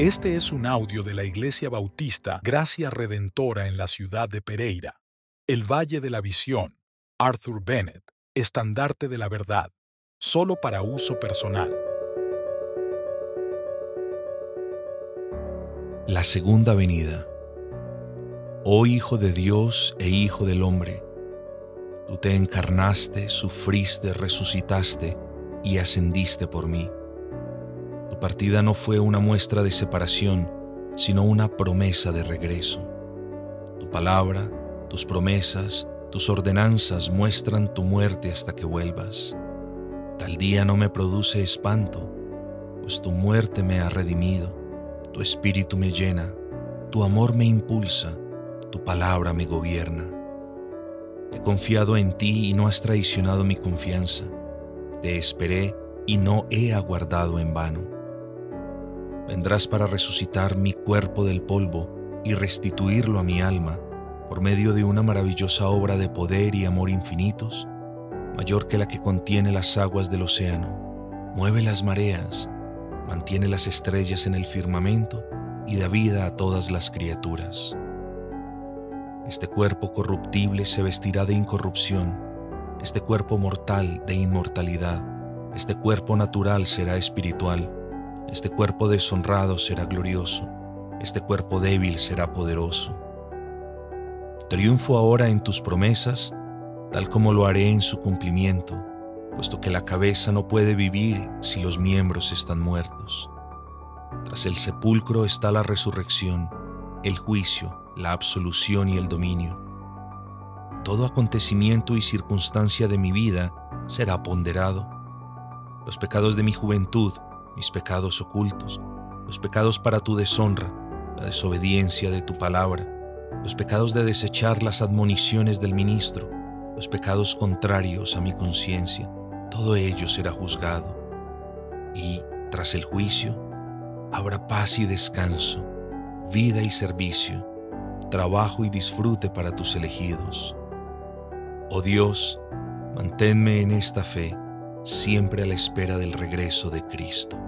Este es un audio de la Iglesia Bautista Gracia Redentora en la ciudad de Pereira, el Valle de la Visión, Arthur Bennett, estandarte de la verdad, solo para uso personal. La segunda venida. Oh Hijo de Dios e Hijo del Hombre, tú te encarnaste, sufriste, resucitaste y ascendiste por mí partida no fue una muestra de separación, sino una promesa de regreso. Tu palabra, tus promesas, tus ordenanzas muestran tu muerte hasta que vuelvas. Tal día no me produce espanto, pues tu muerte me ha redimido, tu espíritu me llena, tu amor me impulsa, tu palabra me gobierna. He confiado en ti y no has traicionado mi confianza. Te esperé y no he aguardado en vano vendrás para resucitar mi cuerpo del polvo y restituirlo a mi alma por medio de una maravillosa obra de poder y amor infinitos, mayor que la que contiene las aguas del océano, mueve las mareas, mantiene las estrellas en el firmamento y da vida a todas las criaturas. Este cuerpo corruptible se vestirá de incorrupción, este cuerpo mortal de inmortalidad, este cuerpo natural será espiritual, este cuerpo deshonrado será glorioso, este cuerpo débil será poderoso. Triunfo ahora en tus promesas, tal como lo haré en su cumplimiento, puesto que la cabeza no puede vivir si los miembros están muertos. Tras el sepulcro está la resurrección, el juicio, la absolución y el dominio. Todo acontecimiento y circunstancia de mi vida será ponderado. Los pecados de mi juventud mis pecados ocultos, los pecados para tu deshonra, la desobediencia de tu palabra, los pecados de desechar las admoniciones del ministro, los pecados contrarios a mi conciencia, todo ello será juzgado. Y, tras el juicio, habrá paz y descanso, vida y servicio, trabajo y disfrute para tus elegidos. Oh Dios, manténme en esta fe, siempre a la espera del regreso de Cristo.